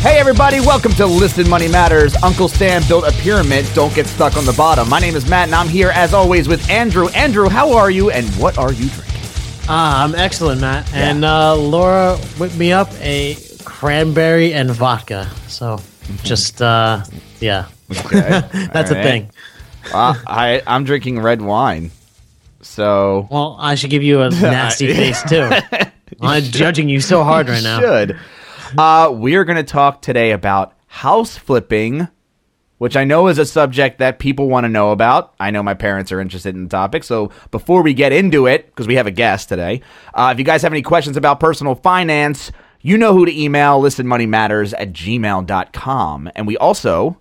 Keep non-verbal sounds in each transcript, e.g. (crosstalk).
Hey everybody, welcome to Listen Money Matters. Uncle Sam built a pyramid, don't get stuck on the bottom. My name is Matt and I'm here as always with Andrew. Andrew, how are you and what are you drinking? Ah, I'm excellent, Matt. And uh, Laura whipped me up a cranberry and vodka. So just, uh, yeah, Okay. (laughs) that's a thing. uh, I, I'm drinking red wine. So Well, I should give you a (laughs) nasty face too. (laughs) I'm judging you so hard right now. should. (laughs) Uh, we're going to talk today about house flipping, which I know is a subject that people want to know about. I know my parents are interested in the topic. So before we get into it, because we have a guest today, uh, if you guys have any questions about personal finance, you know who to email listenmoneymatters at gmail.com. And we also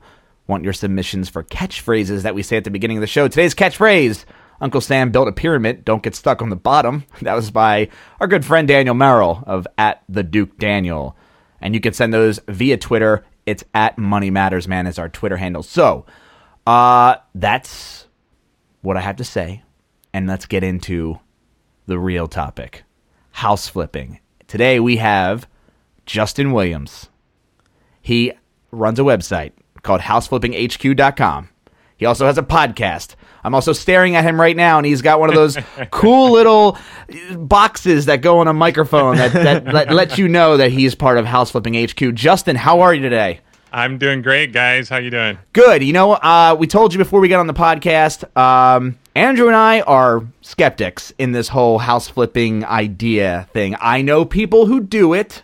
want your submissions for catchphrases that we say at the beginning of the show. Today's catchphrase Uncle Sam built a pyramid. Don't get stuck on the bottom. (laughs) That was by our good friend Daniel Merrill of at the Duke Daniel. And you can send those via Twitter. It's at Money Matters Man is our Twitter handle. So uh, that's what I have to say. And let's get into the real topic house flipping. Today we have Justin Williams. He runs a website called houseflippinghq.com. He also has a podcast. I'm also staring at him right now, and he's got one of those (laughs) cool little boxes that go on a microphone that, that let, let you know that he's part of House Flipping HQ. Justin, how are you today? I'm doing great, guys. How you doing? Good. You know, uh, we told you before we got on the podcast. Um, Andrew and I are skeptics in this whole house flipping idea thing. I know people who do it,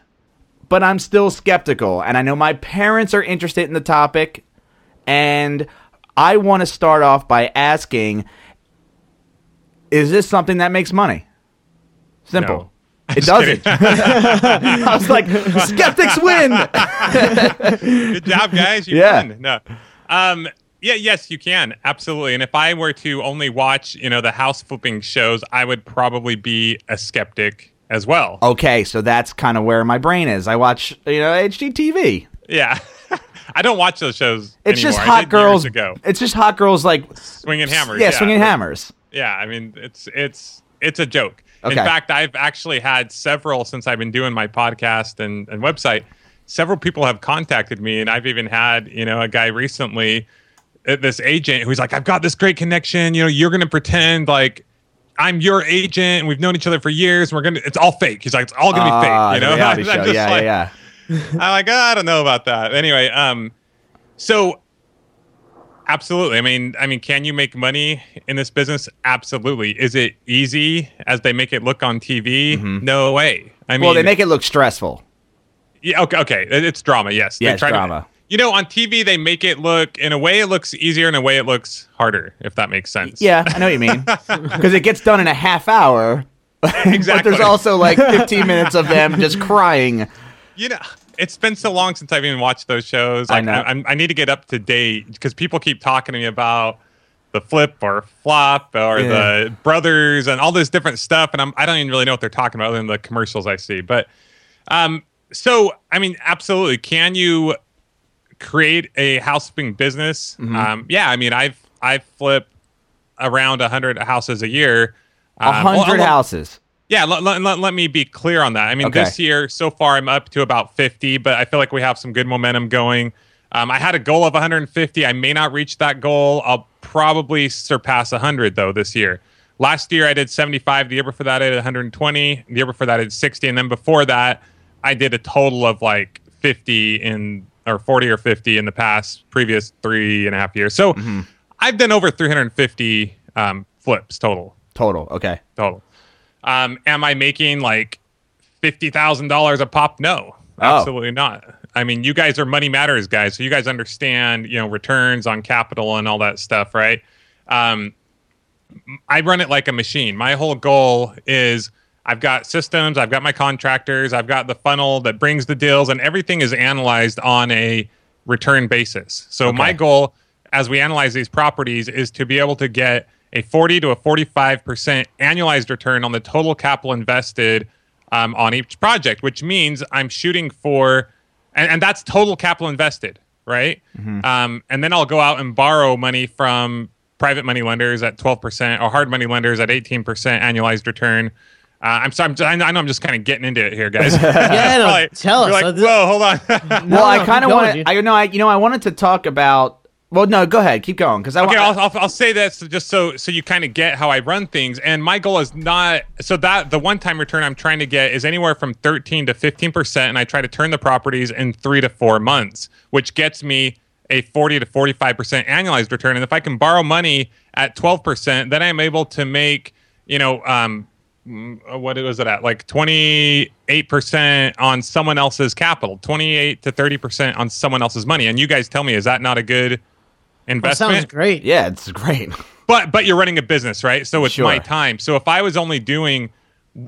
but I'm still skeptical. And I know my parents are interested in the topic. And I want to start off by asking Is this something that makes money? Simple. No. It doesn't. (laughs) I was like, skeptics win. Good job, guys. You Yeah. won. No. Um. Yeah. Yes, you can absolutely. And if I were to only watch, you know, the house flipping shows, I would probably be a skeptic as well. Okay, so that's kind of where my brain is. I watch, you know, HGTV. Yeah. I don't watch those shows. It's just anymore. I hot girls. ago. It's just hot girls like Swinging hammers. Yeah, swinging but- hammers. Yeah, I mean it's it's it's a joke. Okay. In fact, I've actually had several since I've been doing my podcast and, and website. Several people have contacted me, and I've even had you know a guy recently, uh, this agent who's like, "I've got this great connection. You know, you're going to pretend like." I'm your agent, and we've known each other for years. And we're gonna. It's all fake. He's like, it's all gonna Ah, be fake. You know, (laughs) show. just Yeah, like- yeah, yeah. I'm like, "Ah, I don't know about that. Anyway, um, so absolutely. I mean, I mean, can you make money in this business? Absolutely. Is it easy as they make it look on TV? No way. I mean, Mm-hmm. Well, they make it look stressful. yeah, okay, okay, it's drama. Yes, Yeah, it's try to- drama. you know, on TV they make it look in a way it looks easier, in a way it looks harder. If that makes sense. Yeah, I know what you mean. (laughs) Because it gets done in a half hour. (laughs) but there's also like 15 minutes of them just (laughs) crying. You know it's been so long since i've even watched those shows I know. I, I'm- I need to get up to date because people keep talking to me about the flip or flop or Yeah. the brothers and all this different stuff and I'm, i don't even really know what they're talking about other than the commercials i see but um so i mean absolutely can you create a house flipping business Mm-hmm. um yeah i mean i've i flip around 100 houses a year A Um, hundred well, houses. Yeah, let, let, let, me be clear on that. I mean, Okay. this year so far I'm up to about 50, but I feel like we have some good momentum going. Um, I had a goal of 150. I may not reach that goal. I'll probably surpass 100 though this year. Last year I did 75. The year before that I did 120. The year before that I did 60, and then before that I did a total of like 50 in or 40 or 50 in the past previous three and a half years. So Mm-hmm. I've done over 350 um, flips total Total. Okay. total. Um, am I making like fifty thousand dollars a pop? No, Oh. absolutely not. I mean, you guys are money matters guys, so you guys understand, you know, returns on capital and all that stuff, right? Um, I run it like a machine. My whole goal is I've got systems, I've got my contractors, I've got the funnel that brings the deals, and everything is analyzed on a return basis. So my goal as we analyze these properties is to be able to get a 40 to a 45% annualized return on the total capital invested um, on each project, which means I'm shooting for, and, and that's total capital invested, right? Um, and then I'll go out and borrow money from private money lenders at 12% or hard money lenders at 18% annualized return. Uh, I'm sorry. I'm, I know I'm just kind of getting into it here, guys. (laughs) Yeah, no, (laughs) Probably- tell us. you're So Like, this- whoa, hold on. well, I kind of keep want to. I know. I you know I wanted to talk about. Well, no, go ahead, keep going because I okay. I'll, I'll, I'll say this just so so you kind of get how I run things. And my goal is not so that the one time return I'm trying to get is anywhere from 13 to 15 percent, and I try to turn the properties in three to four months, which gets me a 40 to 45 percent annualized return. And if I can borrow money at 12 percent, then I'm able to make you know um, mm, what was it at like 28 percent on someone else's capital, 28 to 30 percent on someone else's money. And you guys tell me, is that not a good That investment? sounds great. yeah, it's great. (laughs) but but you're running a business right so it's Sure. my time so if i was only doing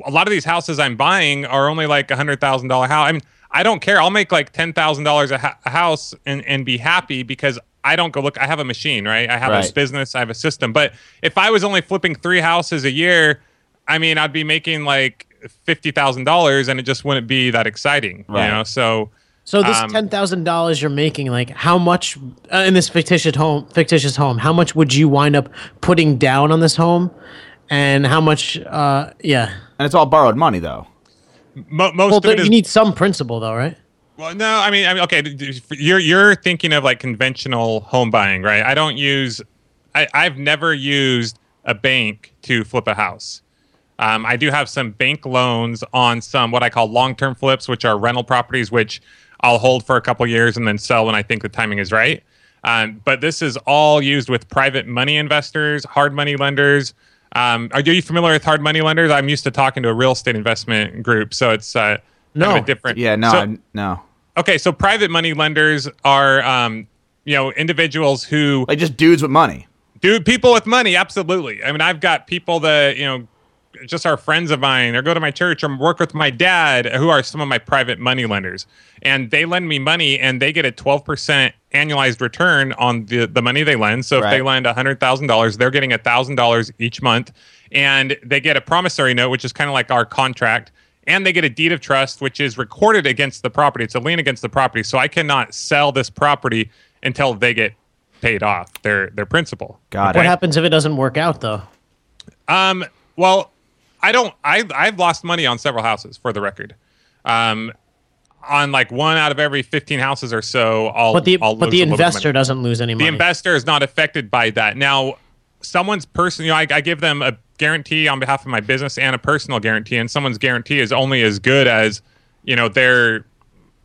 a lot of these houses i'm buying are only like a hundred thousand dollar house i mean i don't care i'll make like ten thousand dollars a house and and be happy because i don't go look i have a machine right i have Right. a business i have a system but if i was only flipping three houses a year i mean i'd be making like fifty thousand dollars and it just wouldn't be that exciting Right. you know so So this Um, ten thousand dollars you're making, like how much uh, in this fictitious home? Fictitious home. How much would you wind up putting down on this home, and how much? Uh, yeah. And it's all borrowed money, though. mo- most Well, of it there, is you need some principal though, right? Well, no, I mean, I mean, okay, d- d- you're you're thinking of like conventional home buying, right? I don't use, I, I've never used a bank to flip a house. Um, I do have some bank loans on some what I call long-term flips, which are rental properties, which I'll hold for a couple years and then sell when I think the timing is right. Um, but this is all used with private money investors, hard money lenders. Um, are you familiar with hard money lenders? I'm used to talking to a real estate investment group, so it's uh, kind No. of a different. Yeah, no, So- no. Okay, so private money lenders are, um, you know, individuals who Like just dudes with money. Dude, people with money. Absolutely. I mean, I've got people that you know, just are friends of mine, or go to my church, or work with my dad, who are some of my private money lenders, and they lend me money, and they get a twelve percent annualized return on the the money they lend. So if they Right. lend hundred thousand dollars, they're getting thousand dollars each month, and they get a promissory note, which is kind of like our contract. And they get a deed of trust, which is recorded against the property. It's a lien against the property. So I cannot sell this property until they get paid off their their principal. Got What it. happens if it doesn't work out though? Um, well, I don't. I I've lost money on several houses for the record. Um, on like one out of every fifteen houses or so, I'll. But the I'll but the a little bit of investor doesn't lose any money. The investor is not affected by that. Now, someone's person, you know, I, I give them a guarantee on behalf of my business and a personal guarantee, and someone's guarantee is only as good as you know their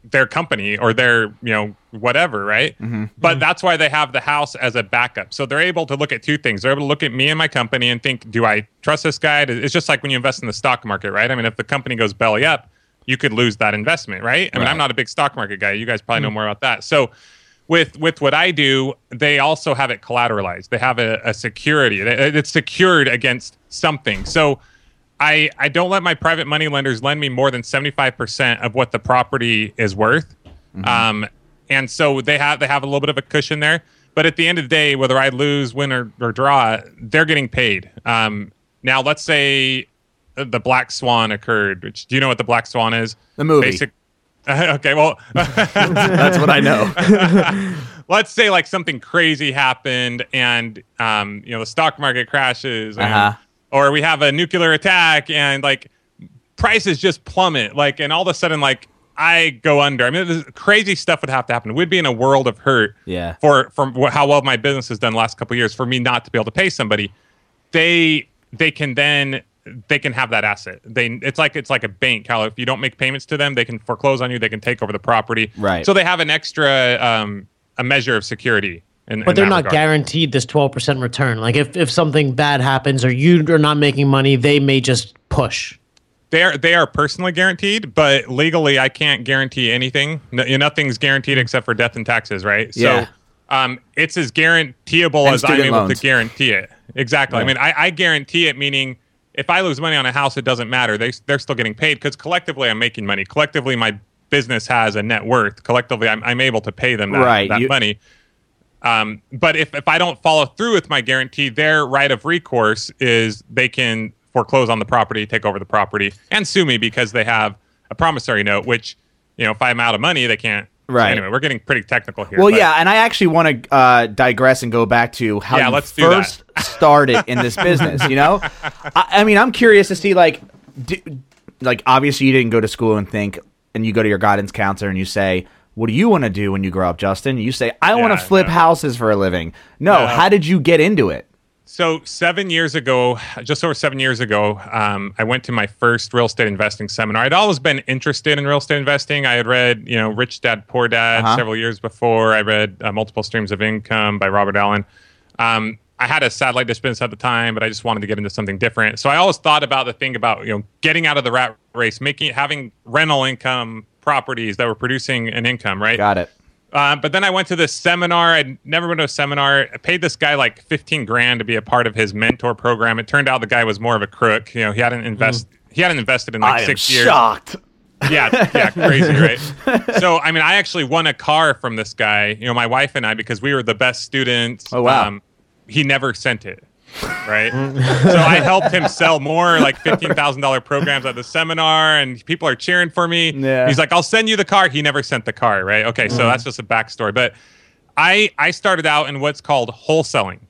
their company or their you know whatever right? Mm-hmm. But mm-hmm. that's why they have the house as a backup. So they're able to look at two things. They're able to look at me and my company and think do i trust this guy? It's just like when you invest in the stock market right? I mean if the company goes belly up you could lose that investment right? I mean i'm not a big stock market guy. You guys probably know mm-hmm. more about that. So with with what I do, they also have it collateralized. They have a, a security. It's secured against something. So I I don't let my private money lenders lend me more than seventy five percent of what the property is worth. Um, and so they have they have a little bit of a cushion there. But at the end of the day, whether I lose, win, or, or draw, they're getting paid. Um, now, let's say the black swan occurred. Which do you know what the black swan is? The movie. Basic. (laughs) okay, well, (laughs) That's what I know. (laughs) let's say like something crazy happened and um, you know the stock market crashes and, Uh-huh. or we have a nuclear attack and like prices just plummet like and all of a sudden like i go under i mean this crazy stuff would have to happen we'd be in a world of hurt Yeah. for from how well my business has done the last couple of years for me not to be able to pay somebody they they can then they can have that asset they it's like it's like a bank how if you don't make payments to them they can foreclose on you they can take over the property Right. so they have an extra um a measure of security in, but in they're not regard. guaranteed this 12% return. Like if, if something bad happens or you are not making money, they may just push. They are they are personally guaranteed, but legally I can't guarantee anything. No, nothing's guaranteed except for death and taxes, right? Yeah. So um, it's as guaranteeable And as I'm able loans. to guarantee it. Exactly. I mean, I, I guarantee it, meaning if I lose money on a house, it doesn't matter. They they're still getting paid because collectively I'm making money. Collectively, my business has a net worth. Collectively, I'm, I'm able to pay them that, Right. that You- money. Um, but if, if I don't follow through with my guarantee, their right of recourse is they can foreclose on the property, take over the property, and sue me because they have a promissory note, which, you know, if I'm out of money, they can't. Right. Anyway, we're getting pretty technical here. Well, but- yeah, and I actually want to uh, digress and go back to how Yeah, you let's first started in this business. You know, (laughs) I, I mean, I'm curious to see like do, like obviously you didn't go to school and think, and you go to your guidance counselor and you say, "What do you want to do when you grow up, Justin?" You say, "I want to flip no. houses for a living." No, No. how did you get into it? So seven years ago, just over seven years ago, um, I went to my first real estate investing seminar. I'd always been interested in real estate investing. I had read, you know, Rich Dad Poor Dad Uh-huh. several years before. I read uh, Multiple Streams of Income by Robert Allen. Um, I had a satellite dish business at the time, but I just wanted to get into something different. So I always thought about the thing about you know getting out of the rat race, making having rental income properties that were producing an income, right? Got it. Uh, but then I went to this seminar. I'd never been to a seminar. I paid this guy like 15 grand to be a part of his mentor program. It turned out the guy was more of a crook. You know, he hadn't invest he hadn't invested in like I am six years. shocked. Yeah, yeah, (laughs) crazy, right? So, I mean, I actually won a car from this guy. You know, my wife and I because we were the best students. Um, Oh, wow. he never sent it. Right. (laughs) so I helped him sell more like fifteen thousand dollar programs at the seminar, and people are cheering for me. Yeah. He's like, "I'll send you the car." He never sent the car. Right. Okay. So that's just a backstory. But I I started out in what's called wholesaling.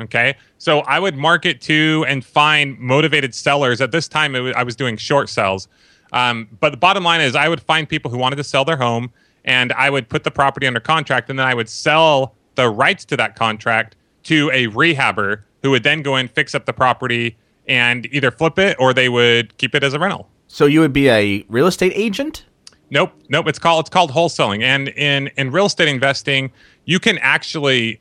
Okay. So I would market to and find motivated sellers. At this time, it was, I was doing short sales. Um, but the bottom line is, I would find people who wanted to sell their home and I would put the property under contract and then I would sell the rights to that contract to a rehabber who would then go in, fix up the property and either flip it or they would keep it as a rental. So you would be a real estate agent? Nope, nope. It's called it's called wholesaling, and in in real estate investing, you can actually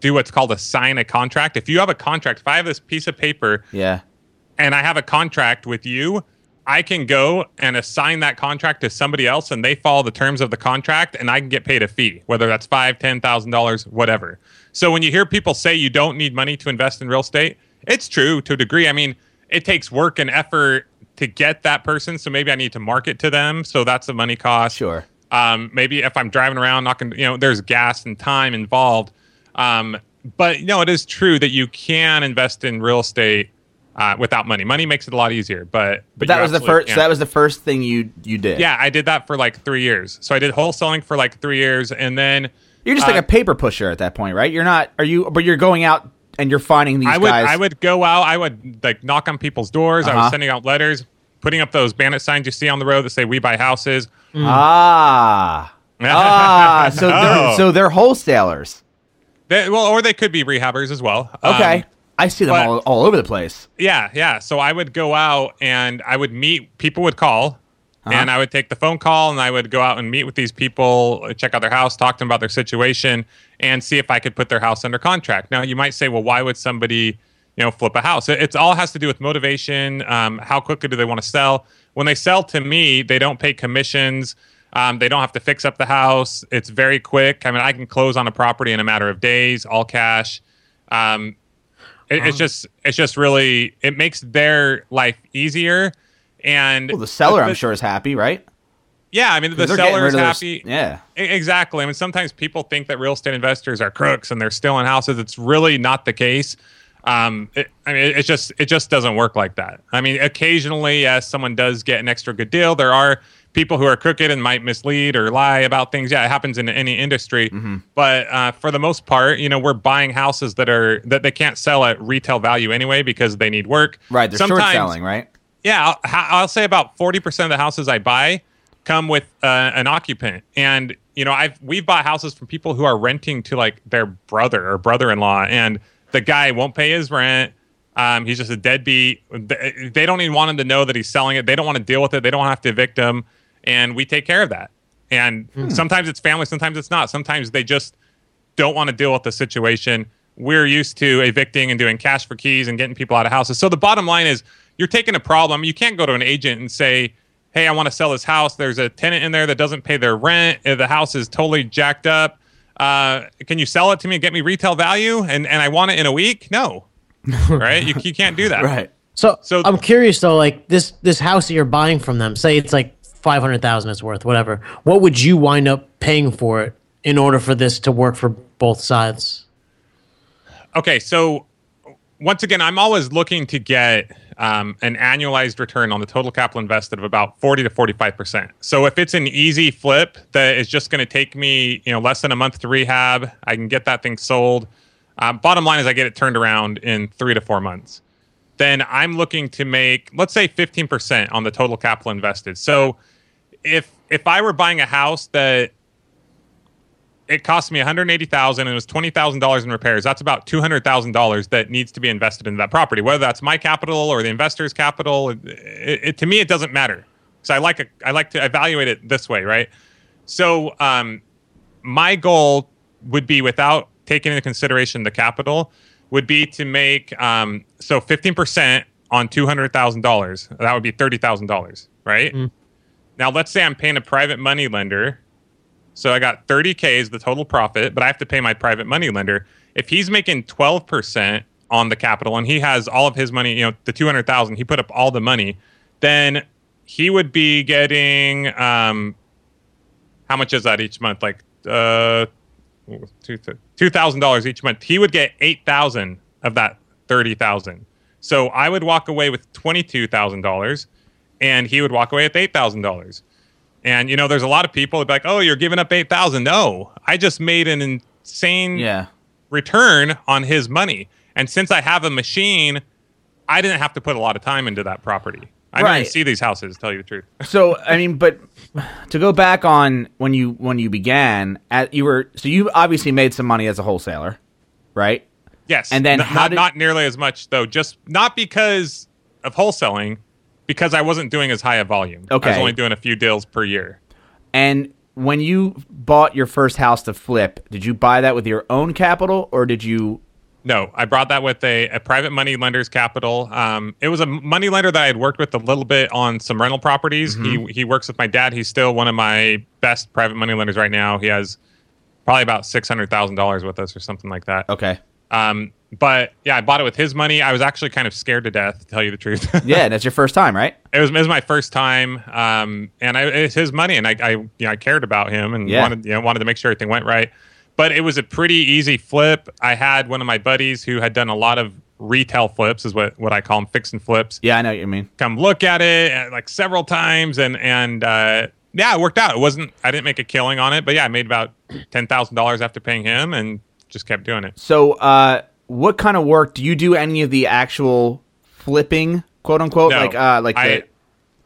do what's called a sign a contract. If you have a contract, if I have this piece of paper Yeah. and I have a contract with you, I can go and assign that contract to somebody else, and they follow the terms of the contract, and I can get paid a fee, whether that's five, ten thousand dollars, whatever. So when you hear people say you don't need money to invest in real estate, it's true to a degree. I mean, it takes work and effort to get that person, so maybe I need to market to them, so that's a money cost. Sure. Um, maybe if I'm driving around, not going, you know, there's gas and time involved. Um, but you know, it is true that you can invest in real estate uh, without money. Money makes it a lot easier, but But that was the first. So that was the first thing you you did. yeah. I did that for like three years. So I did wholesaling for like three years, and then You're just like Uh, a paper pusher at that point, right? You're not. Are you? But you're going out and you're finding these I would guys. I would go out. I would like knock on people's doors. I Uh-huh. was sending out letters, putting up those bandit signs you see on the road that say "We buy houses." Ah. (laughs) ah. So they're Oh. so they're wholesalers. They- well, or they could be rehabbers as well. Okay. Um, I see them but- all, all over the place. Yeah, yeah. So I would go out and I would meet people would call Uh-huh. and I would take the phone call and I would go out and meet with these people, check out their house, talk to them about their situation and see if I could put their house under contract. Now you might say, well, why would somebody, you know, flip a house? It, it's all has to do with motivation. Um, how quickly do they want to sell? When they sell to me, they don't pay commissions. Um, they don't have to fix up the house. It's very quick. I mean, I can close on a property in a matter of days, all cash. Um, it, it's just it's just really it makes their life easier and Well, the seller, I'm sure, is happy, right? yeah i mean the seller is of their- happy yeah. Exactly i mean sometimes people think that real estate investors are crooks and they're stealing houses it's really not the case um, it, I mean, it, it just it just doesn't work like that. I mean, occasionally, yes, someone does get an extra good deal. There are people who are crooked and might mislead or lie about things. Yeah, it happens in any industry. Mm-hmm. But uh, for the most part, you know, we're buying houses that are that they can't sell at retail value anyway because they need work. Right. They're short selling, right? yeah, I'll, I'll say about forty percent of the houses I buy come with uh, an occupant, and you know, I've we've bought houses from people who are renting to like their brother or brother-in-law, and the guy won't pay his rent. Um, he's just a deadbeat. They don't even want him to know that he's selling it. They don't want to deal with it. They don't have to evict him, and we take care of that. And sometimes it's family, sometimes it's not. Sometimes they just don't want to deal with the situation. We're used to evicting and doing cash for keys and getting people out of houses. So the bottom line is you're taking a problem. You can't go to an agent and say, Hey, I want to sell this house. There's a tenant in there that doesn't pay their rent. Uh, The house is totally jacked up. Uh, can you sell it to me and get me retail value? And, and I want it in a week? No. (laughs) right? You, you can't do that. Right. So, So- I'm curious though, like this this house that you're buying from them, say it's like five hundred thousand it's worth, whatever. What would you wind up paying for it in order for this to work for both sides? Okay, so once again, I'm always looking to get um, an annualized return on the total capital invested of about 40 to 45 percent. So if it's an easy flip that is just going to take me, you know, less than a month to rehab, I can get that thing sold. Um, bottom line is, I get it turned around in three to four months. then I'm looking to make let's say 15% on the total capital invested. So if if I were buying a house that it cost me 180,000 and it was $20,000 in repairs, that's about $200,000 that needs to be invested in that property. Whether that's my capital or the investor's capital, it, it, to me it doesn't matter. So I like a, I like to evaluate it this way, right? So um, my goal would be without taking into consideration the capital would be to make um, so 15% on $200,000. That would be $30,000, right? Mm. Now, let's say I'm paying a private money lender. So I got 30K is the total profit, but I have to pay my private money lender. If he's making 12% on the capital and he has all of his money, you know, the 200,000, he put up all the money, then he would be getting, um, how much is that each month? Like, uh, two thousand dollars each month. He would get eight thousand of that thirty thousand. So I would walk away with twenty two thousand dollars, and he would walk away with eight thousand dollars. And you know, there's a lot of people that be like, "Oh, you're giving up eight thousand. No, I just made an insane Yeah. return on his money. And since I have a machine, I didn't have to put a lot of time into that property. I didn't even see these houses. Tell you the truth. (laughs) So I mean, but to go back on when you when you began, at you were so you obviously made some money as a wholesaler, right? Yes, And then N- how not, did- not nearly as much though. Just not because of wholesaling, because I wasn't doing as high a volume. Okay. I was only doing a few deals per year. And when you bought your first house to flip, did you buy that with your own capital or did you? No, I brought that with a, a private money lender's capital. Um, it was a money lender that I had worked with a little bit on some rental properties. Mm-hmm. He he works with my dad. He's still one of my best private money lenders right now. He has probably about six hundred thousand dollars with us or something like that. Okay, Um, but yeah, I bought it with his money. I was actually kind of scared to death, to tell you the truth. (laughs) yeah, and that's your first time, right? it was, it was my first time, um, and I, it's his money, and I, I, you know, I cared about him and Yeah. wanted, you know, wanted to make sure everything went right. But it was a pretty easy flip. I had one of my buddies who had done a lot of retail flips, is what what I call them, fix and flips. Yeah, I know what you mean. Come look at it uh, like several times, and and uh, yeah, it worked out. It wasn't, I didn't make a killing on it, but yeah, I made about ten thousand dollars after paying him, and just kept doing it. So, uh, what kind of work do you do? Any of the actual flipping, quote unquote, No, like uh, like I- the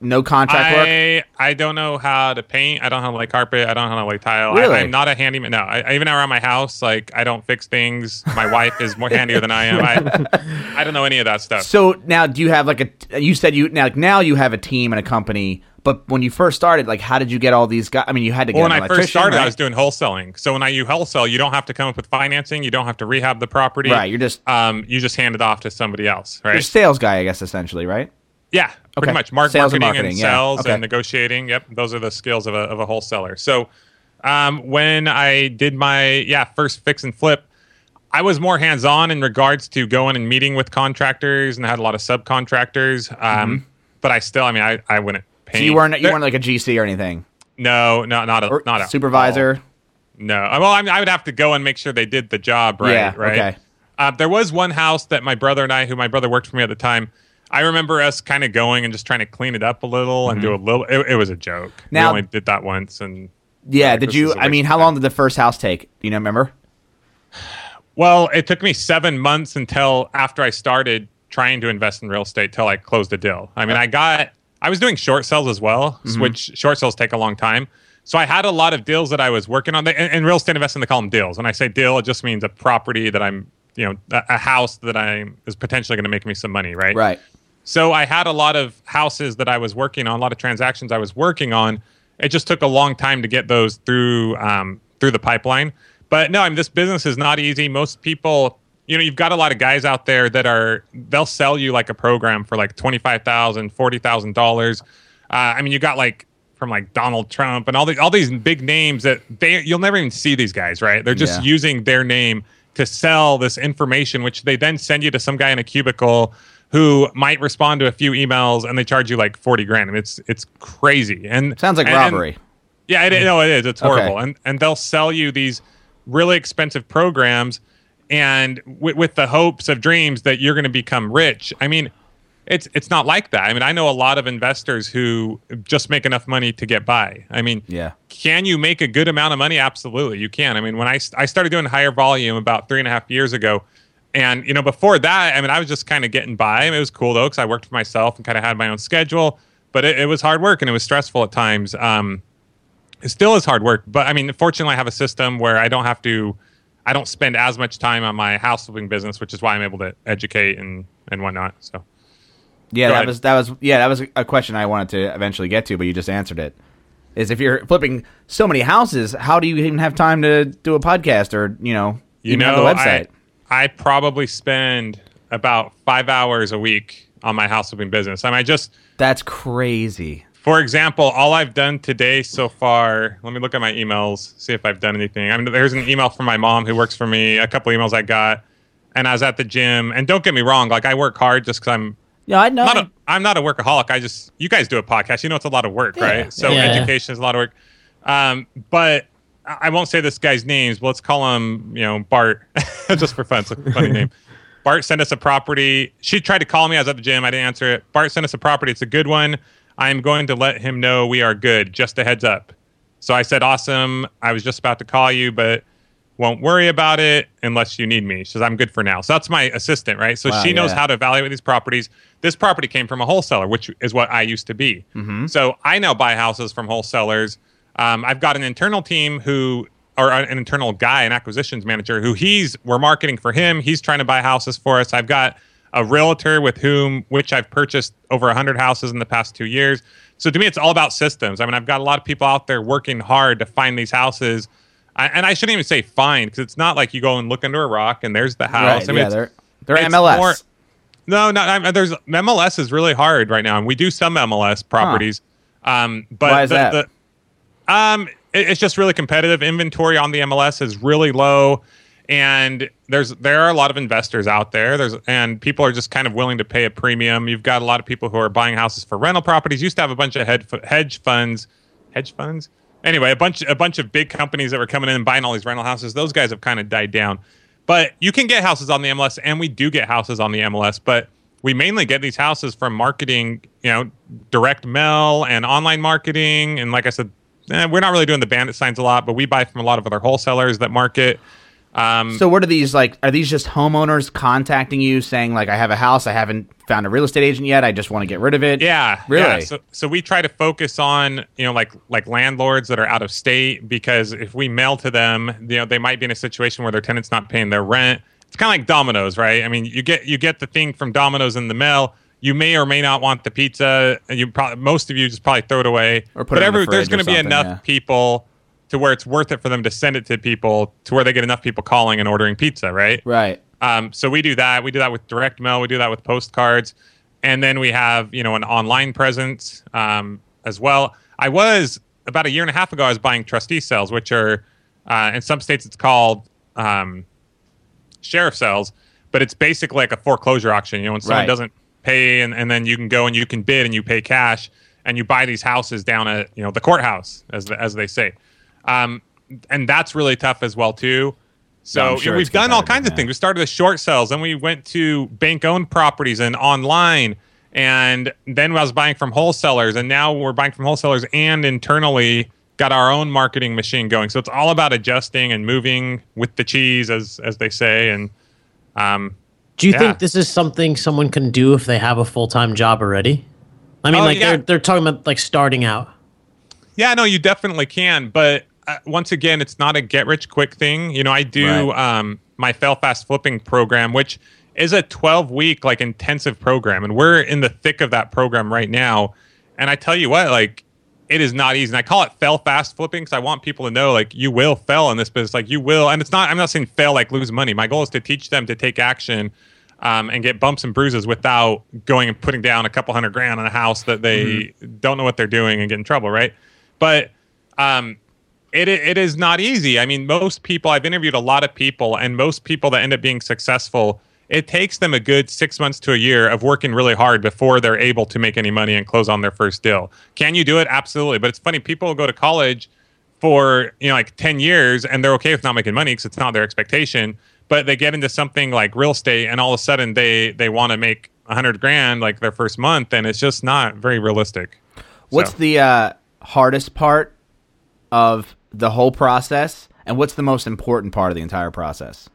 no contract work? I I don't know how to paint. I don't know how to lay carpet. I don't know how to lay tile. Really? I, I'm not a handyman. No, I, I- even around my house, like I don't fix things. My wife is more handier than I am. I (laughs) I don't know any of that stuff. So now, do you have like a? You said you now now you have a team and a company, but when you first started, like, how did you get all these guys? I mean, you had to get Well, when I first started, right? I was doing wholesaling. So when I you wholesale, you don't have to come up with financing. You don't have to rehab the property. right. You're just Um, you just hand it off to somebody else, right? you're a sales guy, I guess, essentially, right? Yeah, pretty Okay. much. Mark, Sales and marketing, marketing, and yeah. sales Okay. and negotiating. Yep, those are the skills of a of a wholesaler. So, um, when I did my yeah first fix and flip, I was more hands on in regards to going and meeting with contractors, and I had a lot of subcontractors. Um, but I still, I mean, I I wouldn't Mm-hmm. So you weren't you weren't like a GC or anything, no, no, not a, not a supervisor. no. Uh, Well, I, mean, I would have to go and make sure they did the job right. Yeah, Right. okay. Uh, there was one house that my brother and I, who my brother worked for me at the time, I remember us kind of going and just trying to clean it up a little and do a little. It, it was a joke. Mm-hmm. Now- we only did that once, and Yeah. did you? I mean, how long did the first house take? Do you know? Remember? well, it took me seven months until after I started trying to invest in real estate till I closed a deal. I mean, I got I was doing short sales as well, Mm-hmm. which short sales take a long time. So I had a lot of deals that I was working on. In, in real estate investing, they call them deals. When I say deal, it just means a property that I'm, you know, a, a house that I is potentially going to make me some money, right? Right. So I had a lot of houses that I was working on, a lot of transactions I was working on. It just took a long time to get those through um, through the pipeline. But no, I mean this business is not easy. Most people, you know, you've got a lot of guys out there that are they'll sell you like a program for like twenty five thousand, forty thousand dollars. Uh, I mean, you got like from like Donald Trump and all these all these big names that they you'll never even see these guys, right? They're just Yeah. using their name to sell this information, which they then send you to some guy in a cubicle who might respond to a few emails and they charge you like 40 grand. I mean, it's it's crazy. And Sounds like and- and- robbery. yeah, it, no, it is. It's Okay. horrible. And and they'll sell you these really expensive programs and with, with the hopes of dreams that you're going to become rich. I mean, it's it's not like that. I mean, I know a lot of investors who just make enough money to get by. I mean, Yeah. can you make a good amount of money? Absolutely, you can. I mean, when I, I started doing higher volume about three and a half years ago, and you know, before that, I mean, I was just kind of getting by. I mean, it was cool though because I worked for myself and kind of had my own schedule. But it, it, was hard work and it was stressful at times. Um, it still is hard work, but I mean, fortunately, I have a system where I don't have to. I don't spend as much time on my house flipping business, which is why I'm able to educate and and whatnot. So. Yeah, Go that ahead. was that was yeah that was a question I wanted to eventually get to, but you just answered it. Is if you're flipping so many houses, how do you even have time to do a podcast or you know you know the website? I, I probably spend about five hours a week on my house flipping business. I mean, I just that's crazy. For example, all I've done today so far, let me look at my emails, see if I've done anything. I mean, there's an email from my mom who works for me, a couple emails I got, and I was at the gym. And don't get me wrong, like I work hard just because I'm yeah, I know. Not a, I'm not a workaholic. I just you guys do a podcast. You know it's a lot of work, yeah. right? So yeah. education is a lot of work. Um, but I won't say this guy's names, but let's call him, you know, Bart, (laughs) just for fun. It's a funny name. Bart sent us a property. She tried to call me. I was at the gym. I didn't answer it. Bart sent us a property. It's a good one. I'm going to let him know we are good. Just a heads up. So I said, awesome. I was just about to call you, but won't worry about it unless you need me. She says, I'm good for now. So that's my assistant, right? So wow, she knows yeah. how to evaluate these properties. This property came from a wholesaler, which is what I used to be. Mm-hmm. So I now buy houses from wholesalers. Um, I've got an internal team who, or an internal guy, an acquisitions manager, who he's, we're marketing for him. He's trying to buy houses for us. I've got a realtor with whom, which I've purchased over 100 houses in the past two years. So to me, it's all about systems. I mean, I've got a lot of people out there working hard to find these houses I, and I shouldn't even say find because it's not like you go and look under a rock and there's the house. Right, I mean, yeah, they're they're MLS. More, no, no, I, there's MLS is really hard right now, and we do some MLS properties. Huh. Um, but why is the, that? The, um, it, it's just really competitive. Inventory on the MLS is really low, and there's there are a lot of investors out there. There's and people are just kind of willing to pay a premium. You've got a lot of people who are buying houses for rental properties. Used to have a bunch of hedge funds, hedge funds anyway, a bunch a bunch of big companies that were coming in and buying all these rental houses. Those guys have kind of died down. But you can get houses on the MLS, and we do get houses on the MLS. But we mainly get these houses from marketing, you know, direct mail and online marketing. And like I said, eh, we're not really doing the bandit signs a lot, but we buy from a lot of other wholesalers that market. Um, so what are these like? Are these just homeowners contacting you saying like, I have a house, I haven't found a real estate agent yet, I just want to get rid of it? Yeah, really. Yeah. So, so we try to focus on you know like like landlords that are out of state because if we mail to them, you know they might be in a situation where their tenant's not paying their rent. It's kind of like Domino's, right? I mean, you get you get the thing from Domino's in the mail. You may or may not want the pizza, and you probably most of you just probably throw it away. Or put but it every, the there's going to be enough yeah. people to where it's worth it for them to send it to people to where they get enough people calling and ordering pizza, right? Right. Um, so we do that. We do that with direct mail. We do that with postcards, and then we have you know an online presence um, as well. I was about a year and a half ago. I was buying trustee sales, which are uh, in some states it's called um, sheriff sales, but it's basically like a foreclosure auction. You know, when someone right. doesn't pay, and, and then you can go and you can bid and you pay cash and you buy these houses down at you know the courthouse, as the, as they say. Um, and that's really tough as well too. So sure we've done all kinds of things. We started with short sales, then we went to bank owned properties and online, and then I was buying from wholesalers, and now we're buying from wholesalers and internally got our own marketing machine going. So it's all about adjusting and moving with the cheese, as as they say. And um, do you yeah. think this is something someone can do if they have a full time job already? I mean, oh, like yeah. they're they're talking about like starting out. Yeah, no, you definitely can, but once again, it's not a get rich quick thing. You know, I do right. um, my fail fast flipping program, which is a 12 week like intensive program, and we're in the thick of that program right now. And I tell you what, like it is not easy. And I call it fail fast flipping because I want people to know like you will fail in this business. Like you will, and it's not. I'm not saying fail like lose money. My goal is to teach them to take action. Um, and get bumps and bruises without going and putting down a couple hundred grand on a house that they mm-hmm. don't know what they're doing and get in trouble, right? But um, it it is not easy. I mean, most people I've interviewed a lot of people, and most people that end up being successful, it takes them a good six months to a year of working really hard before they're able to make any money and close on their first deal. Can you do it? Absolutely. But it's funny, people go to college for you know like ten years, and they're okay with not making money because it's not their expectation. But they get into something like real estate, and all of a sudden they they want to make a hundred grand like their first month, and it's just not very realistic. What's so. the uh, hardest part of the whole process, and what's the most important part of the entire process?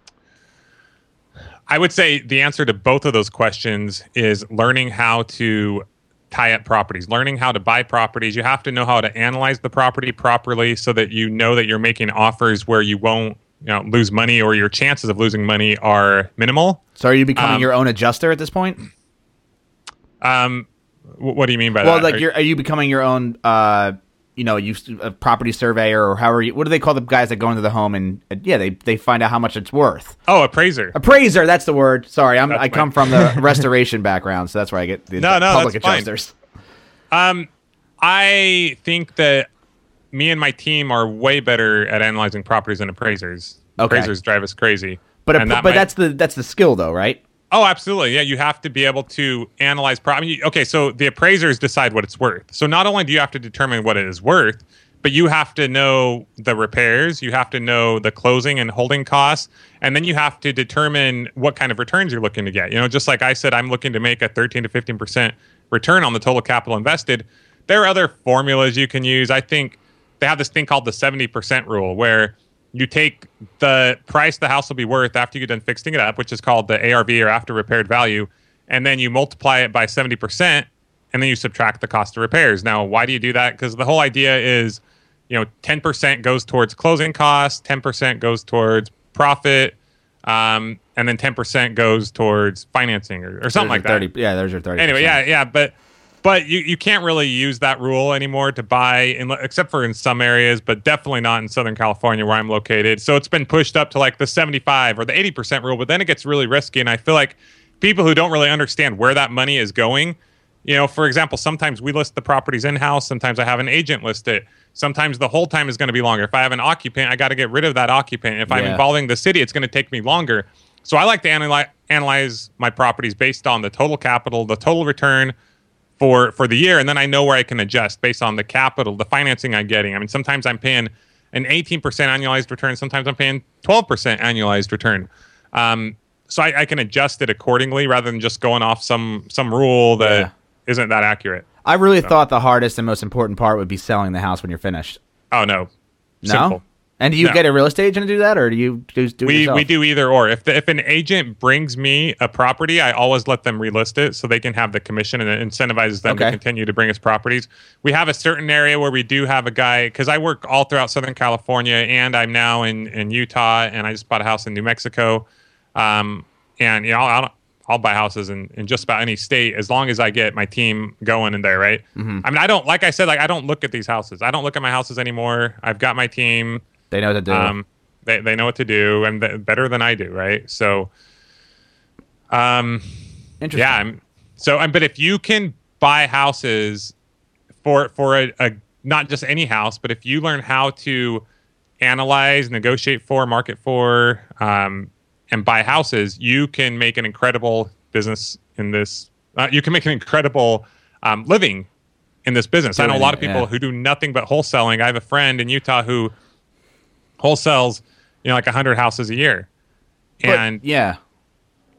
I would say the answer to both of those questions is learning how to tie up properties, learning how to buy properties. You have to know how to analyze the property properly so that you know that you're making offers where you won't you know lose money or your chances of losing money are minimal. So are you becoming Um, your own adjuster at this point? Um, what do you mean by Well, that? Well, like Are- you're are you becoming your own uh you know, you a property surveyor or however you what do they call the guys that go into the home and uh, yeah, they they find out how much it's worth. oh, appraiser. Appraiser, that's the word. Sorry, I'm That's I come from the (laughs) restoration background, so that's where I get the No, no, public that's fine. adjusters. Um, I think that me and my team are way better at analyzing properties than appraisers. Okay. Appraisers drive us crazy. But a, that but might- that's the that's the skill though, right? Oh, absolutely. Yeah, you have to be able to analyze property. Okay, so the appraisers decide what it's worth. So not only do you have to determine what it is worth, but you have to know the repairs, you have to know the closing and holding costs, and then you have to determine what kind of returns you're looking to get. You know, just like I said, I'm looking to make a 13 to 15% return on the total capital invested. There are other formulas you can use. I think they have this thing called the 70% rule where you take the price the house will be worth after you get done fixing it up, which is called the ARV or after repaired value, and then you multiply it by 70%, and then you subtract the cost of repairs. Now, why do you do that? Because the whole idea is, you know, 10% goes towards closing costs, 10% goes towards profit, um, and then 10% goes towards financing or, or something like There's that your 30, Yeah, there's your thirty. anyway, yeah, yeah, but but you, you can't really use that rule anymore to buy, in, except for in some areas, but definitely not in Southern California where I'm located. So it's been pushed up to like the 75 or the 80% rule, but then it gets really risky. And I feel like people who don't really understand where that money is going, you know, for example, sometimes we list the properties in house, sometimes I have an agent list it. Sometimes the whole time is going to be longer. If I have an occupant, I got to get rid of that occupant. If I'm involving the city, it's going to take me longer. So I like to analyze analyze my properties based on the total capital, the total return for for the year, and then I know where I can adjust based on the capital, the financing I'm getting. I mean, sometimes I'm paying an 18% annualized return, sometimes I'm paying 12% annualized return. Um, so I, I can adjust it accordingly rather than just going off some some rule that Yeah. not that accurate. I really thought the hardest and most important part would be selling the house when you're finished. Oh no, No. simple. And do you No. get a real estate agent to do that, or do you do, do it we yourself? we do either or. If the, if an agent brings me a property, I always let them relist it so they can have the commission and it incentivizes them Okay. to continue to bring us properties. We have a certain area where we do have a guy because I work all throughout Southern California and I'm now in in Utah and I just bought a house in New Mexico. Um, and you know I'll, I'll buy houses in, in just about any state as long as I get my team going in there, right? Mm-hmm. I mean, I don't like I said, like I don't look at these houses. I don't look at my houses anymore. I've got my team They know what to do. um, they, they know what to do and th- better than I do, right? So, um, Interesting. yeah. I'm, so, um, but if you can buy houses for for a, a not just any house, but if you learn how to analyze, negotiate for, market for, um, and buy houses, you can make an incredible business in this. Uh, you can make an incredible um, living in this business. I know a lot of people yeah. who do nothing but wholesaling. I have a friend in Utah who wholesales, you know, like hundred houses a year, But, and yeah,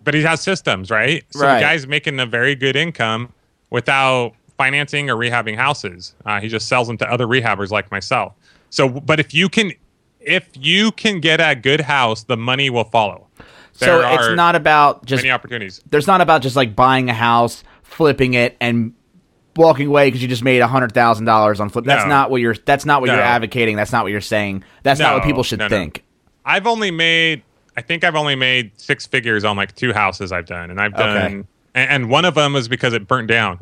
but he has systems, right? So Right. the guy's making a very good income without financing or rehabbing houses. Uh, he just sells them to other rehabbers like myself. So, but if you can, if you can get a good house, the money will follow. so There it's are not about just many opportunities. there's not about just like buying a house, flipping it, and walking away because you just made a hundred thousand dollars on flip. That's No. not what you're. That's not what No. you're advocating. That's not what you're saying. That's not what people should no, no. think. I've only made, I think I've only made six figures on like two houses I've done, and I've Okay. done, and, and one of them was because it burnt down. (laughs)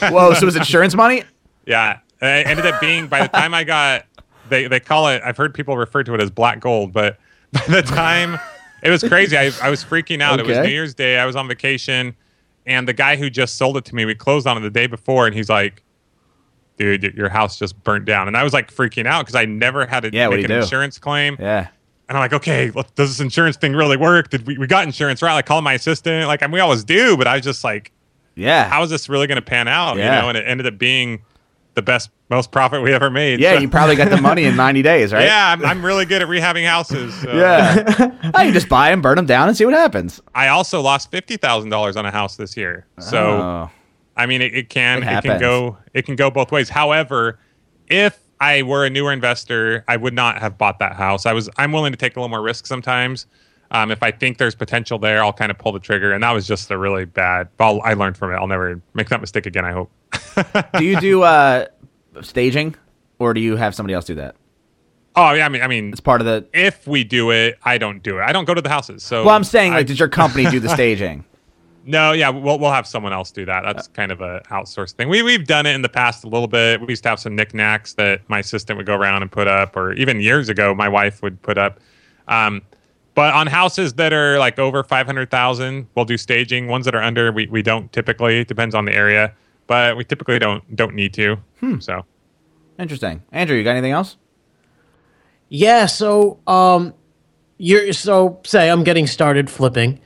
Whoa! So it was insurance money? Yeah, it ended up being by the time I got they they call it. I've heard people refer to it as black gold, but by the time it was crazy, I I was freaking out. It was New Year's Day. I was on vacation, and the guy who just sold it to me, we closed on it the day before, and he's like. Dude, your house just burnt down, and I was like freaking out because I never had to Yeah, make an do? insurance claim. Yeah. And I'm like, okay, look, does this insurance thing really work? Did we, we got insurance right? Like, call my assistant. Like, and we always do, but I was just like, Yeah. how is this really going to pan out? Yeah. You know, and it ended up being the best, most profit we ever made. yeah, So- you probably got the money in 90 (laughs) days, right? Yeah, I'm, I'm really good at rehabbing houses. so- Yeah. (laughs) I can just buy them, burn them down, and see what happens. I also lost fifty thousand dollars on a house this year. So Oh. I mean, it, it can It it, can go it can go both ways. However, if I were a newer investor, I would not have bought that house. I was I'm willing to take a little more risk sometimes. Um, if I think there's potential there, I'll kind of pull the trigger. And that was just a really bad. But I learned from it. I'll never make that mistake again. I hope. (laughs) do you do uh, staging, or do you have somebody else do that? Oh yeah, I mean, I mean, It's part of the. if we do it, I don't do it. I don't go to the houses. So Well, I'm saying, I- like, did your company do the (laughs) staging? No, yeah, we'll we'll have someone else do that. That's kind of a outsourced thing. We we've done it in the past a little bit. We used to have some knickknacks that my assistant would go around and put up, or even years ago, my wife would put up. Um, but on houses that are like over five hundred thousand, we'll do staging. Ones that are under, we, we don't typically. It depends on the area, but we typically don't don't need to. So Interesting. Andrew, you got anything else? Yeah, so um you're so say I'm getting started flipping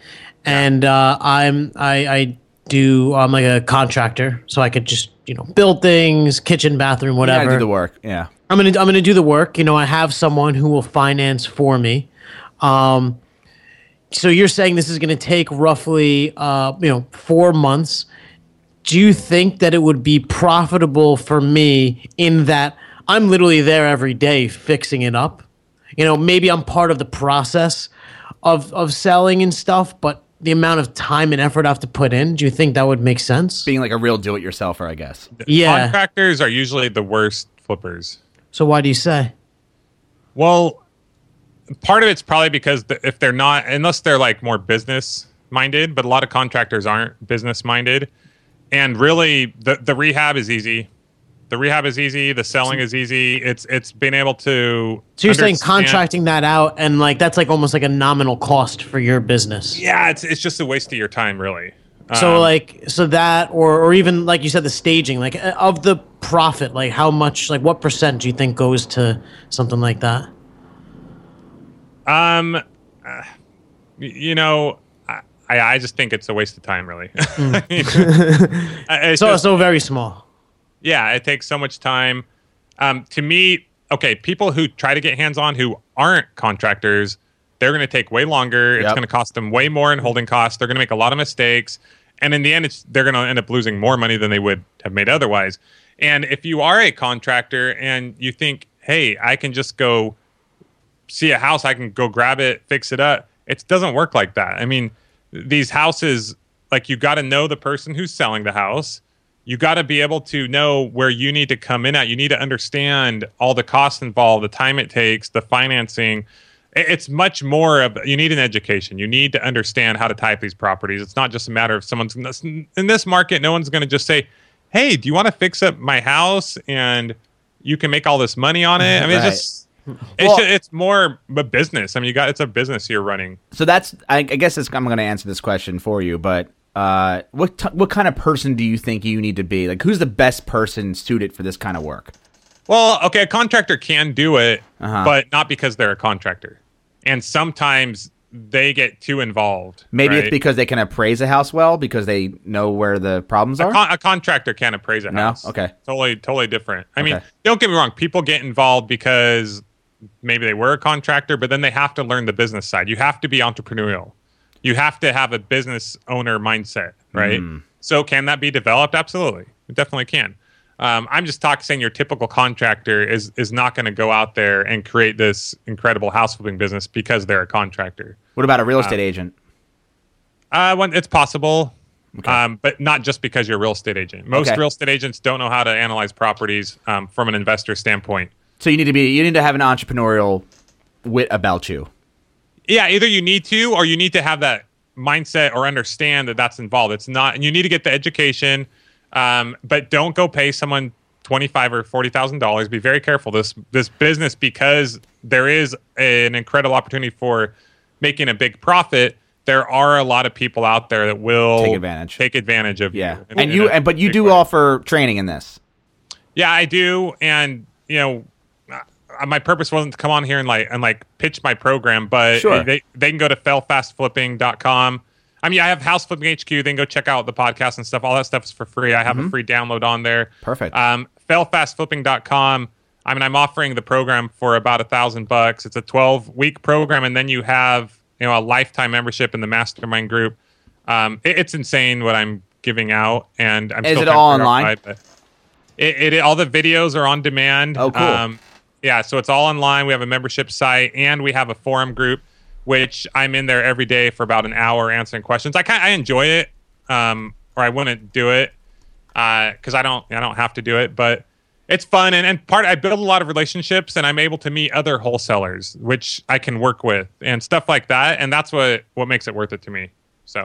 and uh I'm I I do I'm like a contractor, so I could just, you know, build things, kitchen, bathroom, You gotta whatever. do the work. Yeah. I'm gonna I'm gonna do the work. You know, I have someone who will finance for me. Um, so you're saying this is gonna take roughly uh, you know four months. Do you think that it would be profitable for me in that I'm literally there every day fixing it up? You know, maybe I'm part of the process of of selling and stuff, but the amount of time and effort I have to put in, do you think that would make sense? Being like a real do-it-yourselfer, I guess. Yeah. contractors are usually the worst flippers. So why do you say? Well, part of it's probably because the, if they're not, unless they're like more business minded, but a lot of contractors aren't business minded. And really, the the rehab is easy. The rehab is easy. The selling is easy. It's it's being able to. So you're saying contracting that out and like that's like almost like a nominal cost for your business. Yeah, it's it's just a waste of your time, really. So Um, like so that or or even like you said the staging like uh, of the profit like how much like what percent do you think goes to something like that? Um, uh, you know, I I just think it's a waste of time, really. (laughs) It's So just- so very small. yeah, it takes so much time. Um, to me, okay, people who try to get hands on who aren't contractors, they're going to take way longer. It's going to cost them way more in holding costs. They're going to make a lot of mistakes, and in the end, it's they're going to end up losing more money than they would have made otherwise. And if you are a contractor and you think, hey, I can just go see a house, I can go grab it, fix it up. It doesn't work like that. I mean, these houses, like you got to know the person who's selling the house. You got to be able to know where you need to come in at. You need to understand all the costs involved, the time it takes, the financing. It's much more of you need an education. You need to understand how to type these properties. It's not just a matter of someone's in this market. No one's going to just say, "Hey, do you want to fix up my house and you can make all this money on it?" I mean, Right. it's just it's Well- ju- it's more a business. I mean, you got it's a business you're running. So that's I, I guess I'm going to answer this question for you, but uh, what t- what kind of person do you think you need to be? Like, who's the best person suited for this kind of work? Well, okay, a contractor can do it, Uh-huh. but not because they're a contractor. And sometimes they get too involved. Maybe right? it's because they can appraise a house well because they know where the problems a, are. con- a contractor can't appraise a No? house. Okay. Totally, totally different. I mean, don't get me wrong. People get involved because maybe they were a contractor, but then they have to learn the business side. You have to be entrepreneurial. You have to have a business owner mindset, right? Hmm. So can that be developed? Absolutely, it definitely can. Um, I'm just talking saying your typical contractor is is not going to go out there and create this incredible house flipping business because they're a contractor. what about a real estate agent? Uh, when it's possible, um, but not just because you're a real estate agent. Most Okay. real estate agents don't know how to analyze properties um, from an investor standpoint. So you need to be you need to have an entrepreneurial wit about you. Yeah, either you need to or you need to have that mindset or understand that that's involved. It's not, and you need to get the education, um, but don't go pay someone twenty five or forty thousand dollars. Be very careful this this business because there is an incredible opportunity for making a big profit. There are a lot of people out there that will Take advantage. take advantage of Yeah, you. and in you and but you do way. offer training in this. Yeah, I do, and you know, my purpose wasn't to come on here and like and like pitch my program, but Sure. they they can go to failfastflipping.com. I mean, I have House Flipping HQ. They can go check out the podcast and stuff. All that stuff is for free. I have a free download on there. Mm-hmm. Perfect. Um, failfastflipping.com. I mean, I'm offering the program for about a thousand bucks. It's a 12 week program, and then you have you know a lifetime membership in the mastermind group. Um, it- it's insane what I'm giving out, and I'm Is it all online? It, it all the videos are on demand. Oh, cool. Um, yeah, so it's all online. We have a membership site and we have a forum group which I'm in there every day for about an hour answering questions. I kind I enjoy it, um, or I wouldn't do it because I don't I don't have to do it, but it's fun and, and part I build a lot of relationships and I'm able to meet other wholesalers, which I can work with and stuff like that, and that's what what makes it worth it to me. So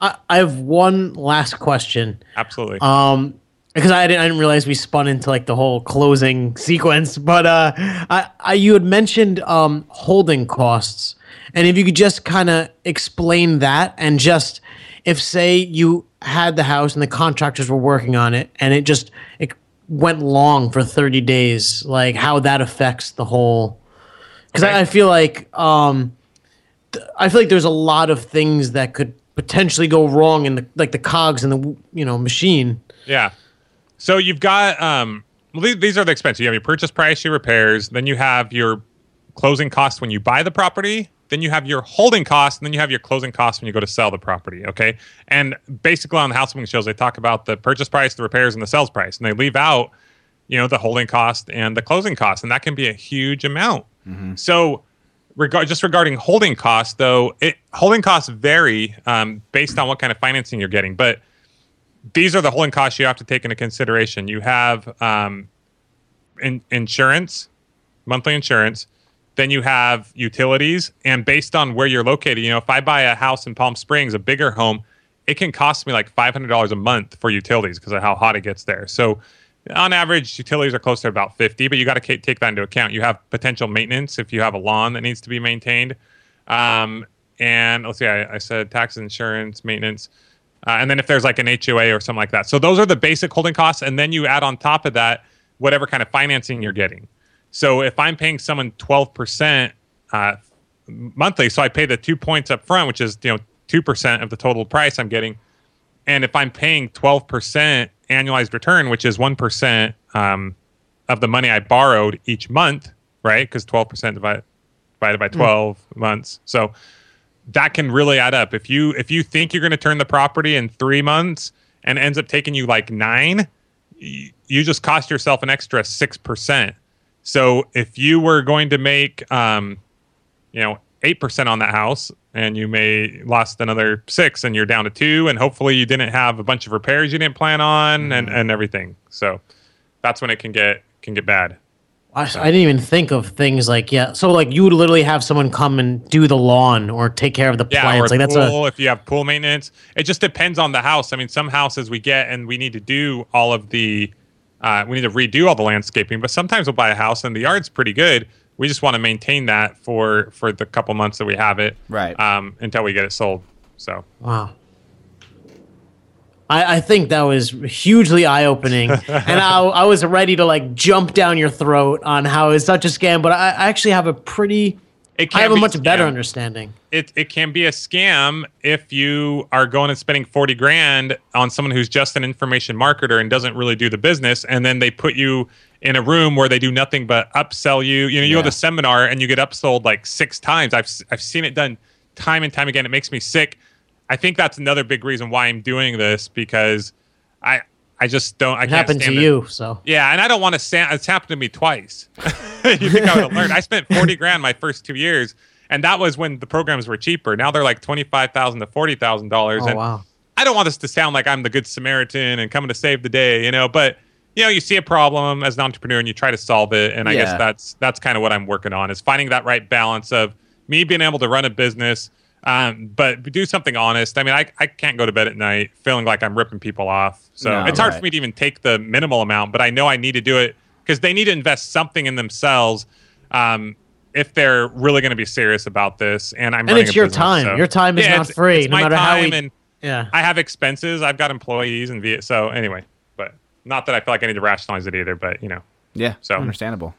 I, I have one last question. absolutely. Um, because I didn't, I didn't realize we spun into like the whole closing sequence. But uh, I, I you had mentioned um holding costs, and if you could just kind of explain that, and just if say you had the house and the contractors were working on it, and it just it went long for thirty days, like how that affects the whole. Because Okay. I, I feel like um, th- I feel like there's a lot of things that could potentially go wrong in the like the cogs in the you know machine. Yeah. So you've got um well, these, these are the expenses. You have your purchase price, your repairs, then you have your closing costs when you buy the property, then you have your holding costs, and then you have your closing costs when you go to sell the property. Okay. And basically on the house flipping shows, they talk about the purchase price, the repairs, and the sales price, and they leave out, you know, the holding cost and the closing cost, and that can be a huge amount. So regard just regarding holding costs though it holding costs vary um, based on what kind of financing you're getting but these are the holding costs you have to take into consideration. You have um, in, insurance monthly insurance then you have utilities and based on where you're located you know if i buy a house in palm springs a bigger home it can cost me like $500 a month for utilities because of how hot it gets there. So on average utilities are close to about 50 but you got to take that into account. You have potential maintenance if you have a lawn that needs to be maintained. Um, and let's see I, I said taxes insurance maintenance uh, and then if there's like an HOA or something like that. So those are the basic holding costs, and then you add on top of that whatever kind of financing you're getting. So if I'm paying someone 12% uh, monthly, so I pay the two points up front, which is you know two percent of the total price I'm getting, and if I'm paying 12% annualized return, which is one percent um, of the money I borrowed each month, right? Because 12% divided divided by 12 months, so that can really add up. If you if you think you're going to turn the property in three months and ends up taking you like nine, y- you just cost yourself an extra six percent. So if you were going to make, um, you know, eight percent on that house, and you may lost another six, and you're down to two, and hopefully you didn't have a bunch of repairs you didn't plan on, and and everything. So that's when it can get can get bad. I, I didn't even think of things like yeah. So like you would literally have someone come and do the lawn or take care of the Yeah, plants. or Like that's a pool if you have pool maintenance. It just depends on the house. I mean, some houses we get and we need to do all of the, uh, we need to redo all the landscaping. But sometimes we'll buy a house and the yard's pretty good. We just want to maintain that for for the couple months that we have it, Right. Um, until we get it sold. So wow. I, I think that was hugely eye opening, (laughs) and I, I was ready to like jump down your throat on how it's such a scam. But I, I actually have a pretty, I have a much better understanding. it, it can be a scam if you are going and spending 40 grand on someone who's just an information marketer and doesn't really do the business and then they put you in a room where they do nothing but upsell you. You know you go to the seminar and you get upsold like six times. I've, I've seen it done time and time again. It makes me sick i think that's another big reason why i'm doing this because i i just don't i It can't happened to it. you, so Yeah, and I don't want to stand. It's happened to me twice. (laughs) you think I would have learned? I spent forty grand my first two years, and that was when the programs were cheaper. Now they're like twenty five thousand to forty thousand dollars. oh and wow. I don't want this to sound like I'm the good Samaritan and coming to save the day, you know. But you know, you see a problem as an entrepreneur and you try to solve it, and I Yeah. guess that's that's kind of what I'm working on is finding that right balance of me being able to run a business. Um, but do something honest. I mean, I, I can't go to bed at night feeling like I'm ripping people off. So No, it's hard right. for me to even take the minimal amount, but I know I need to do it because they need to invest something in themselves um, if they're really going to be serious about this. And I'm And it's your business, time. so- Your time is Yeah, not it's- free, it's no my matter how time we- and Yeah. I have expenses. I've got employees and so anyway. But not that I feel like I need to rationalize it either. But you know, Yeah. So- understandable.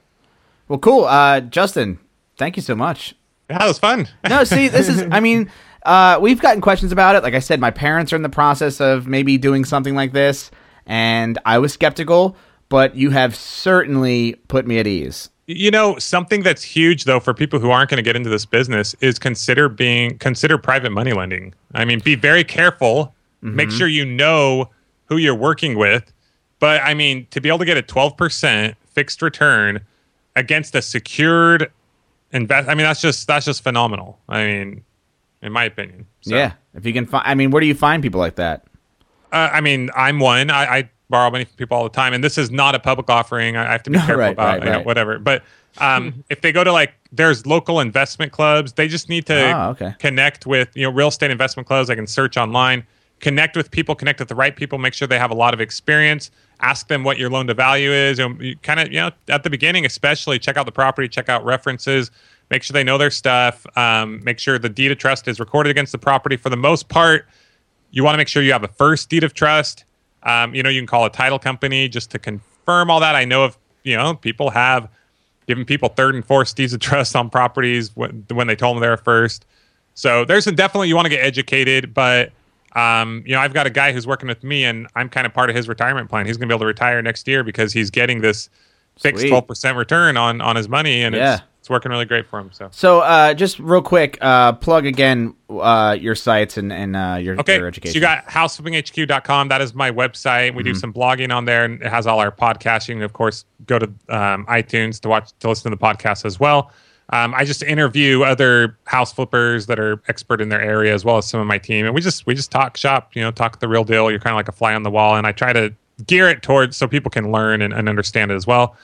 Well, cool. Uh, Justin, thank you so much. That was fun. (laughs) No, see, this is. I mean, uh, we've gotten questions about it. Like I said, my parents are in the process of maybe doing something like this, and I was skeptical. But you have certainly put me at ease. You know, something that's huge though for people who aren't going to get into this business is consider being consider private money lending. I mean, be very careful. Make sure you know who you're working with. But I mean, to be able to get a 12% fixed return against a secured invest. I mean, that's just that's just phenomenal. I mean, in my opinion. So, Yeah. If you can find, I mean, where do you find people like that? Uh, I mean, I'm one. I, I borrow money from people all the time, and this is not a public offering. I I have to be (laughs) No, careful right, about right, you know, whatever. But um, (laughs) if they go to like, there's local investment clubs. They just need to Ah, okay. connect with you know real estate investment clubs. They can search online, connect with people, connect with the right people. Make sure they have a lot of experience. Ask them what your loan to value is. You kind of you know at the beginning, especially check out the property, check out references. Make sure they know their stuff. Um, make sure the deed of trust is recorded against the property. For the most part, you want to make sure you have a first deed of trust. Um, you know, you can call a title company just to confirm all that. I know of you know people have given people third and fourth deeds of trust on properties when, when they told them they're first. So there's definitely you want to get educated, but um, you know I've got a guy who's working with me, and I'm kind of part of his retirement plan. He's going to be able to retire next year because he's getting this fixed twelve percent return on on his money, and Yeah. it's it's working really great for him. So. So, uh, just real quick, uh, plug again uh, your sites and, and uh, your, Okay, your education. so you got houseflippinghq.com. That is my website. We do some blogging on there, and it has all our podcasting. Of course, go to um, iTunes to watch to listen to the podcast as well. Um, I just interview other house flippers that are expert in their area, as well as some of my team, and we just we just talk shop. You know, talk the real deal. You're kind of like a fly on the wall, and I try to gear it towards so people can learn and, and understand it as well.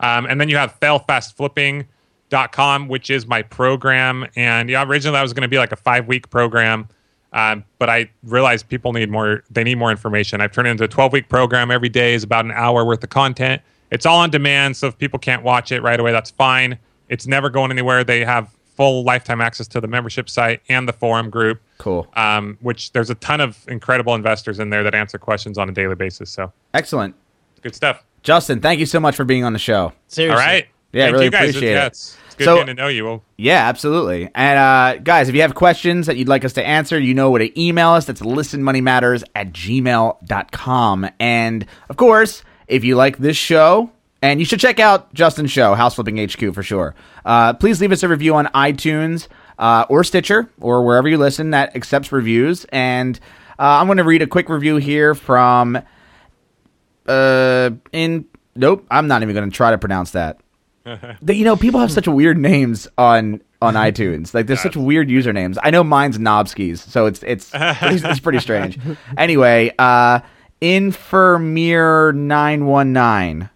Um, and then you have failfastflipping.com, which is my program. And yeah, originally that was going to be like a five week program. Um, but I realized people need more, they need more information. I've turned it into a 12 week program. Every day is about an hour worth of content. It's all on demand. So if people can't watch it right away, that's fine. It's never going anywhere. They have full lifetime access to the membership site and the forum group. Cool. Um, which there's a ton of incredible investors in there that answer questions on a daily basis. So Excellent. good stuff. Justin, thank you so much for being on the show. Seriously. All right. Yeah, Thank really you guys. appreciate yeah, it. It's, it's good So- getting to know you. Well, Yeah, absolutely. And uh, guys, if you have questions that you'd like us to answer, you know where to email us. That's listenmoneymatters at gmail.com. And of course, if you like this show, and you should check out Justin's show, House Flipping HQ, for sure. Uh, please leave us a review on iTunes uh, or Stitcher or wherever you listen that accepts reviews. And uh, I'm going to read a quick review here from. Uh, in nope, I'm not even going to try to pronounce that. (laughs) You know, people have such weird names on on (laughs) iTunes. Like, there's such weird usernames. I know mine's Knobskis, so it's it's pretty, it's pretty strange. (laughs) Anyway, uh, Infirmier nine one nine.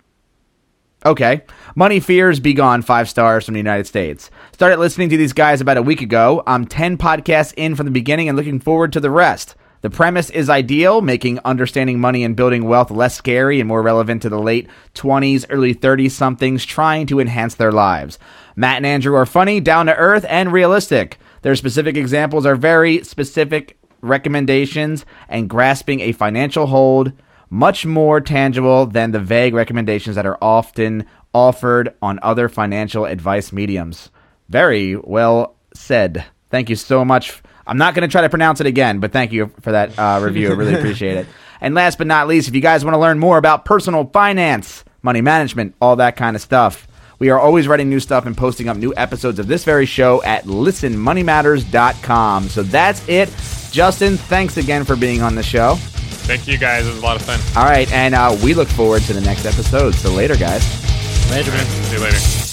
Okay. Money Fears Be Gone, five stars from the United States. Started listening to these guys about a week ago. I'm 10 podcasts in from the beginning and looking forward to the rest. The premise is ideal, making understanding money and building wealth less scary and more relevant to the late 20s, early 30s somethings trying to enhance their lives. Matt and Andrew are funny, down to earth, and realistic. Their specific examples are very specific recommendations and grasping a financial hold much more tangible than the vague recommendations that are often offered on other financial advice mediums. Very well said. Thank you so much. I'm not going to try to pronounce it again, but thank you for that uh, review. I really appreciate it. (laughs) And last but not least, if you guys want to learn more about personal finance, money management, all that kind of stuff, we are always writing new stuff and posting up new episodes of this very show at listenmoneymatters.com. So that's it. Justin, thanks again for being on the show. Thank you guys. It was a lot of fun. All right, and uh, we look forward to the next episode. So later, guys. Later, man. See you later.